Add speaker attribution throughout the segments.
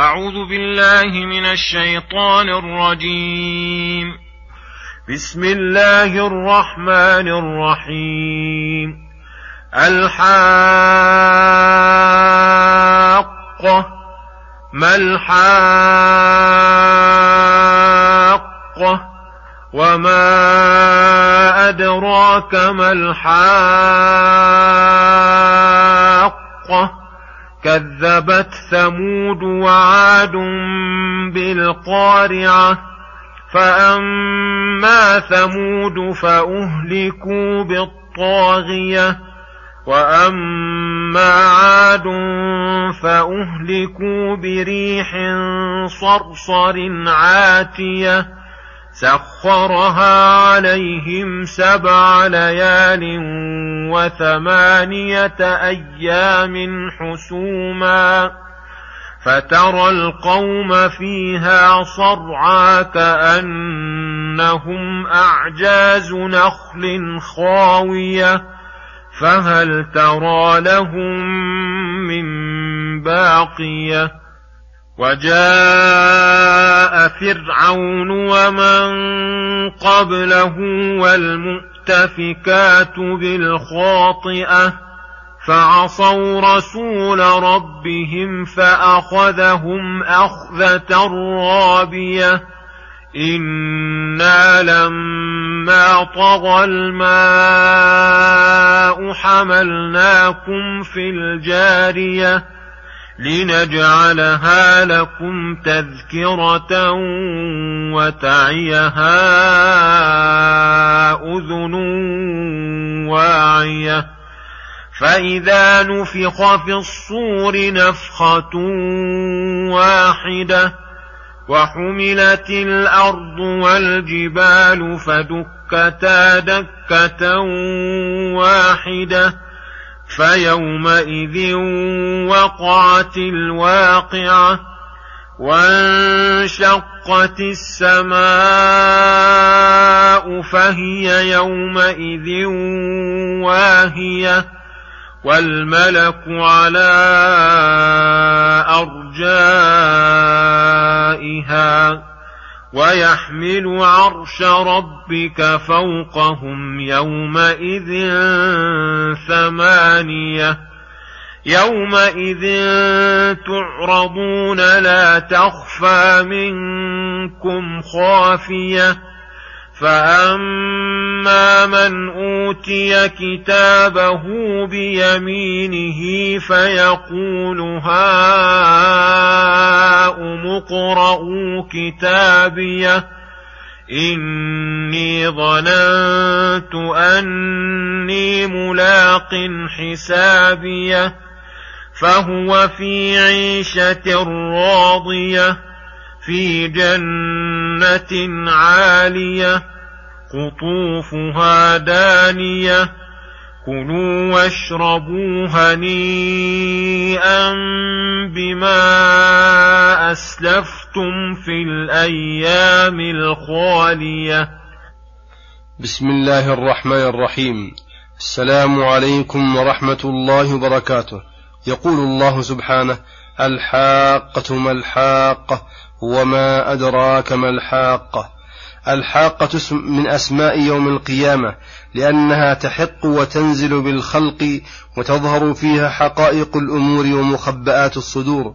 Speaker 1: أعوذ بالله من الشيطان الرجيم.
Speaker 2: بسم الله الرحمن الرحيم. الحاقة ما الحاقة وما أدراك ما الحاقة كذبت ثمود وعاد بالقارعة فأما ثمود فأهلكوا بالطاغية وأما عاد فأهلكوا بريح صرصر عاتية. سخرها عليهم سبع ليال وثمانية أيام حسوما فترى القوم فيها صرعى كأنهم أعجاز نخل خاوية فهل ترى لهم من باقية وجاء فرعون ومن قبله والمؤتفكات بالخاطئة فعصوا رسول ربهم فأخذهم أخذة رابية إنا لما طغى الماء حملناكم في الجارية لنجعلها لكم تذكرة وتعيها أذن واعية فإذا نفخ في الصور نفخة واحدة وحملت الأرض والجبال فدكتا دكة واحدة فيومئذ وقعت الواقعة وانشقت السماء فهي يومئذ واهية والملك على أرجائها ويحمل عرش ربك فوقهم يومئذ ثمانية. يومئذ تعرضون لا تخفى منكم خافية. فأما من أوتي كتابه بيمينه فيقول هاؤم اقرءوا كتابيه إني ظننت أني ملاق حسابيه فهو في عيشة راضية في جنة عالية قطوفها دانية. كلوا واشربوا هنيئا بما أسلفتم في الأيام الخالية.
Speaker 3: بسم الله الرحمن الرحيم. السلام عليكم ورحمة الله وبركاته. يقول الله سبحانه الحاقة ما الحاقة؟ وما أدراك ما الحاقة. الحاقة من أسماء يوم القيامة لأنها تحق وتنزل بالخلق وتظهر فيها حقائق الأمور ومخبآت الصدور.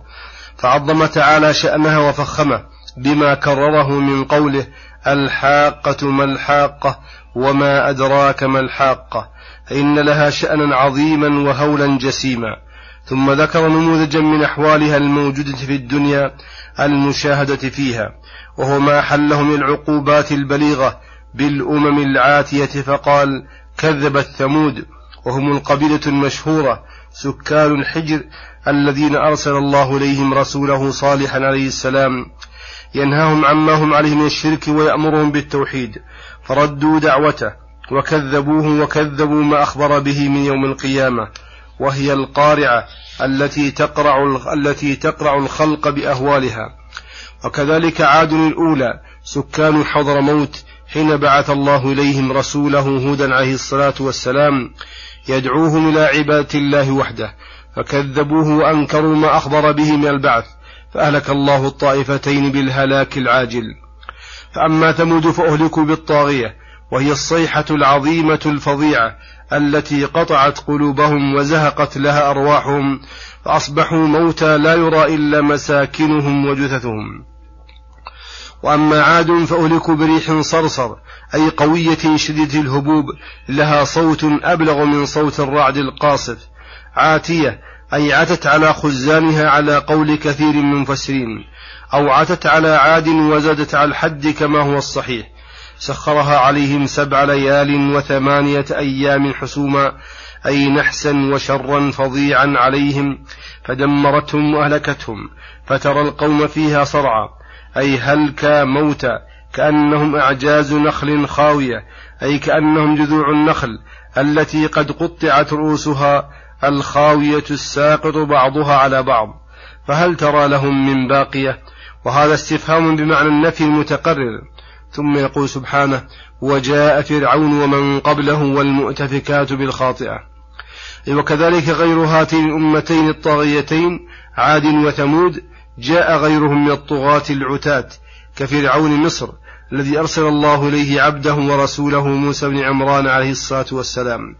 Speaker 3: فعظم تعالى شأنها وفخمه بما كرره من قوله الحاقة ما الحاقة وما أدراك ما الحاقة. فإن لها شأنا عظيما وهولا جسيما. ثم ذكر نموذجا من أحوالها الموجودة في الدنيا المشاهدة فيها وهو ما أحله من العقوبات البليغة بالأمم العاتية فقال كذبت ثمود وهم القبيلة المشهورة سكان الحجر الذين أرسل الله إليهم رسوله صالحا عليه السلام. ينهاهم عما هم عليه من الشرك ويأمرهم بالتوحيد. فردوا دعوته وكذبوه وكذبوا ما أخبر به من يوم القيامة وهي القارعة التي تقرع التي تقرع الخلق بأهوالها. وكذلك عاد الأولى سكان حضرموت حين بعث الله إليهم رسوله هودا عليه الصلاة والسلام يدعوهم إلى عبادة الله وحده. فكذبوه وأنكروا ما أخبر به من البعث فأهلك الله الطائفتين بالهلاك العاجل. فأما ثمود فأهلكوا بالطاغية وهي الصيحة العظيمة الفظيعة التي قطعت قلوبهم وزهقت لها أرواحهم فأصبحوا موتى لا يرى إلا مساكنهم وجثثهم. وأما عاد فأهلكوا بريح صرصر أي قوية شديدة الهبوب لها صوت أبلغ من صوت الرعد القاصف. عاتية أي عتت على خزانها على قول كثير من المفسرين أو عتت على عاد وزادت على الحد كما هو الصحيح. سخرها عليهم سبع ليال وثمانية أيام حسوما أي نحسا وشرا فظيعا عليهم فدمرتهم وأهلكتهم فترى القوم فيها صرعى أي هلكا موتى كأنهم أعجاز نخل خاوية أي كأنهم جذوع النخل التي قد قطعت رؤوسها الخاوية الساقط بعضها على بعض. فهل ترى لهم من باقية؟ وهذا استفهام بمعنى النفي المتقرر. ثم يقول سبحانه وجاء فرعون ومن قبله والمؤتفكات بالخاطئة. وكذلك غير هاتين الأمتين الطاغيتين عاد وثمود جاء غيرهم من الطغاة العتاة كفرعون مصر الذي أرسل الله إليه عبده ورسوله موسى بن عمران عليه الصلاة والسلام.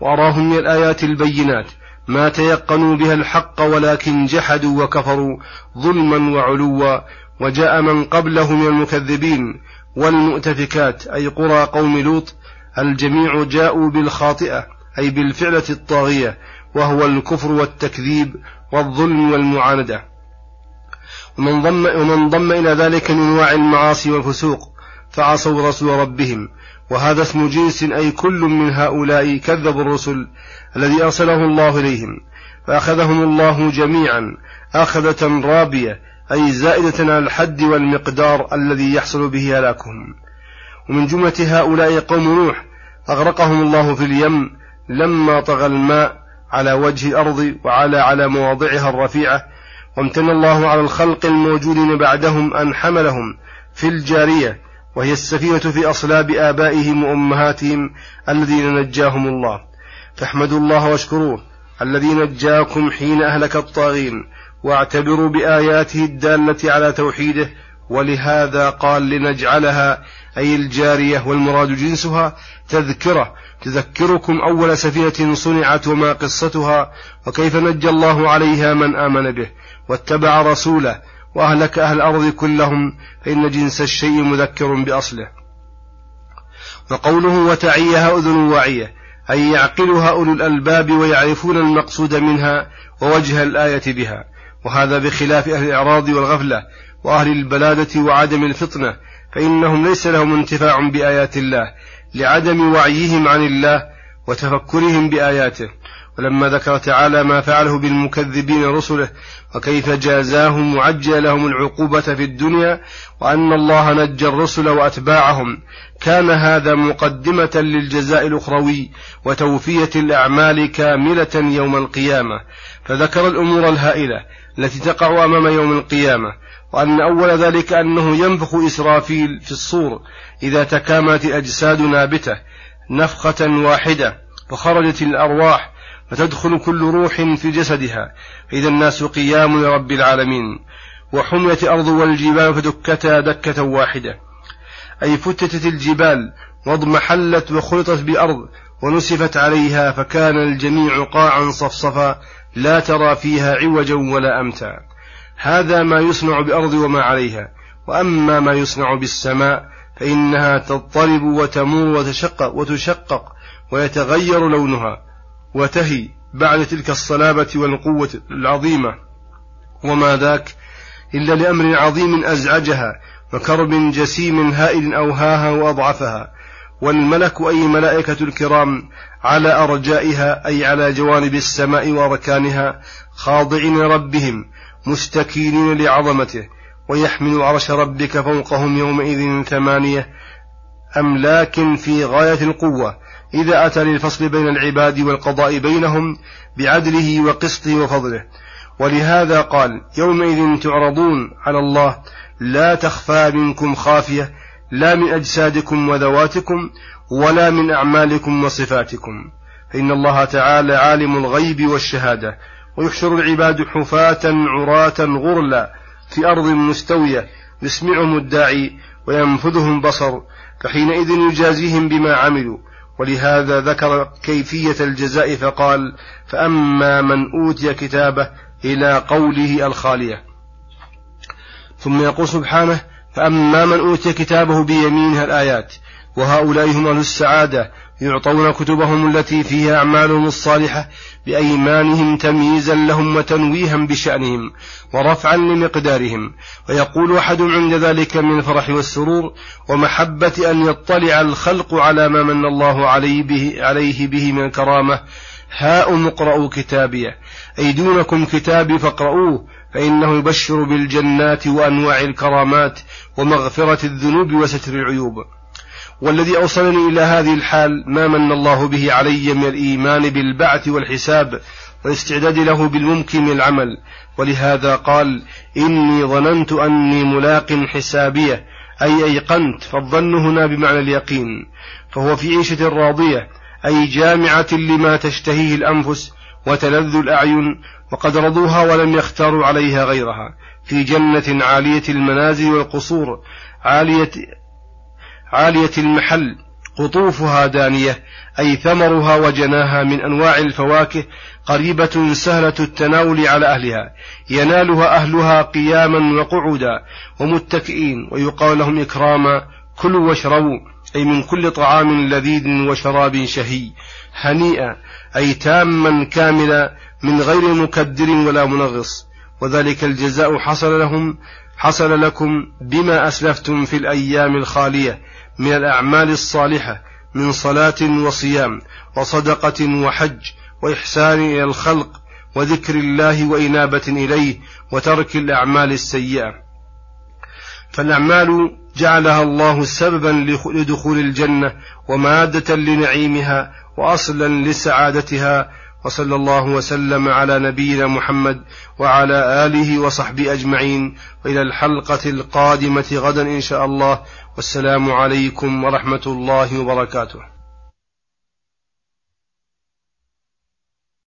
Speaker 3: وأراهم من الآيات البينات ما تيقنوا بها الحق ولكن جحدوا وكفروا ظلما وعلوا وجاء من قبله من المكذبين والمؤتفكات أي قرى قوم لوط الجميع جاءوا بالخاطئة أي بالفعلة الطاغية وهو الكفر والتكذيب والظلم والمعاندة. ومن ضم, ومن ضم إلى ذلك من أنواع المعاصي والفسوق فعصوا رسول ربهم. وهذا اسم جنس أي كل من هؤلاء كذبوا الرسل الذي أرسله الله إليهم فأخذهم الله جميعا أخذة رابية أي زائدة على الحد والمقدار الذي يحصل به هلاكهم. ومن جملة هؤلاء قوم نوح أغرقهم الله في اليم لما طغى الماء على وجه الأرض وعلى على مواضعها الرفيعة وامتن الله على الخلق الموجودين بعدهم أن حملهم في الجارية وهي السفينة في أصلاب آبائهم وأمهاتهم الذين نجاهم الله. فاحمدوا الله واشكروه الذي نجاكم حين أهلك الطاغين واعتبروا بآياته الدالة على توحيده ولهذا قال لنجعلها أي الجارية والمراد جنسها تذكرة. تذكركم أول سفينة صنعت وما قصتها وكيف نجى الله عليها من آمن به واتبع رسوله وأهلك أهل الأرض كلهم فإن جنس الشيء مذكر بأصله. وقوله وتعيها أذن واعية أي يعقلها أولو الألباب ويعرفون المقصود منها ووجه الآية بها. وهذا بخلاف أهل الإعراض والغفلة وأهل البلادة وعدم الفطنة فإنهم ليس لهم انتفاع بآيات الله لعدم وعيهم عن الله وتفكرهم بآياته. ولما ذكر تعالى ما فعله بالمكذبين رسله وكيف جازاهم وعجل لهم العقوبة في الدنيا وأن الله نجى الرسل وأتباعهم كان هذا مقدمة للجزاء الأخروي وتوفية الأعمال كاملة يوم القيامة. فذكر الأمور الهائلة التي تقع أمام يوم القيامة وأن أول ذلك أنه ينفخ إسرافيل في الصور إذا تكاملت الأجساد نابتة نفخة واحدة فخرجت الأرواح فتدخل كل روح في جسدها. فإذا الناس قيام لرب العالمين وحميت الأرض والجبال فدكتا دكة واحدة. أي فتتت الجبال واضمحلت وخلطت بأرض ونسفت عليها فكان الجميع قاعا صفصفا لا ترى فيها عوجا ولا أمتا. هذا ما يصنع بأرض وما عليها. وأما ما يصنع بالسماء فإنها تضطرب وتمور وتشقق وتشقق ويتغير لونها وتهي بعد تلك الصلابة والقوة العظيمة. وما ذاك إلا لأمر عظيم أزعجها وكرب جسيم هائل أوهاها وأضعفها. والملك أي ملائكة الكرام على أرجائها أي على جوانب السماء وأركانها خاضعين ربهم مستكينين لعظمته ويحمل عرش ربك فوقهم يومئذ ثمانية أملاك في غاية القوة. إذا أتى للفصل بين العباد والقضاء بينهم بعدله وقسطه وفضله. ولهذا قال يومئذ تعرضون على الله لا تخفى منكم خافية لا من أجسادكم وذواتكم ولا من أعمالكم وصفاتكم. فإن الله تعالى عالم الغيب والشهادة ويحشر العباد حفاة عراة غرلا في أرض مستوية يسمعهم الداعي وينفذهم بصر فحينئذ يجازيهم بما عملوا. ولهذا ذكر كيفية الجزاء فقال فأما من أوتي كتابه إلى قوله الخالية. ثم يقول سبحانه فأما من أوتي كتابه بيمينها الآيات وهؤلاء هم أهل السعادة يعطون كتبهم التي فيها أعمالهم الصالحة بأيمانهم تمييزا لهم وتنويها بشأنهم ورفعا لمقدارهم ويقول أحد عند ذلك من الفرح والسرور ومحبة أن يطلع الخلق على ما من الله عليه به, عليه به من الكرامة هاؤم اقرأوا كتابيه أي دونكم كتابي فاقرؤوه فإنه يبشر بالجنات وأنواع الكرامات ومغفرة الذنوب وستر العيوب. والذي أوصلني إلى هذه الحال ما من الله به علي من الإيمان بالبعث والحساب والاستعداد له بالممكن من العمل. ولهذا قال إني ظننت أني ملاق حسابية أي أيقنت فالظن هنا بمعنى اليقين. فهو في عيشة راضية أي جامعة لما تشتهيه الأنفس وتلذ الأعين وقد رضوها ولم يختاروا عليها غيرها. في جنة عالية المنازل والقصور عالية عالية المحل قطوفها دانية أي ثمرها وجناها من أنواع الفواكه قريبة سهلة التناول على أهلها. ينالها أهلها قياما وقعودا ومتكئين ويقال لهم إكراما كلوا واشربوا. أي من كل طعام لذيذ وشراب شهي هنيئا أي تاما كاملا من غير مكدر ولا منغص. وذلك الجزاء حصل لهم حصل لكم بما أسلفتم في الأيام الخالية من الأعمال الصالحة من صلاة وصيام وصدقة وحج وإحسان إلى الخلق وذكر الله وإنابة إليه وترك الأعمال السيئة. فالأعمال جعلها الله سببا لدخول الجنة ومادة لنعيمها وأصلا لسعادتها وصلى الله وسلم على نبينا محمد وعلى آله وصحبه أجمعين. وإلى الحلقة القادمة غدا إن شاء الله. والسلام عليكم ورحمة الله وبركاته.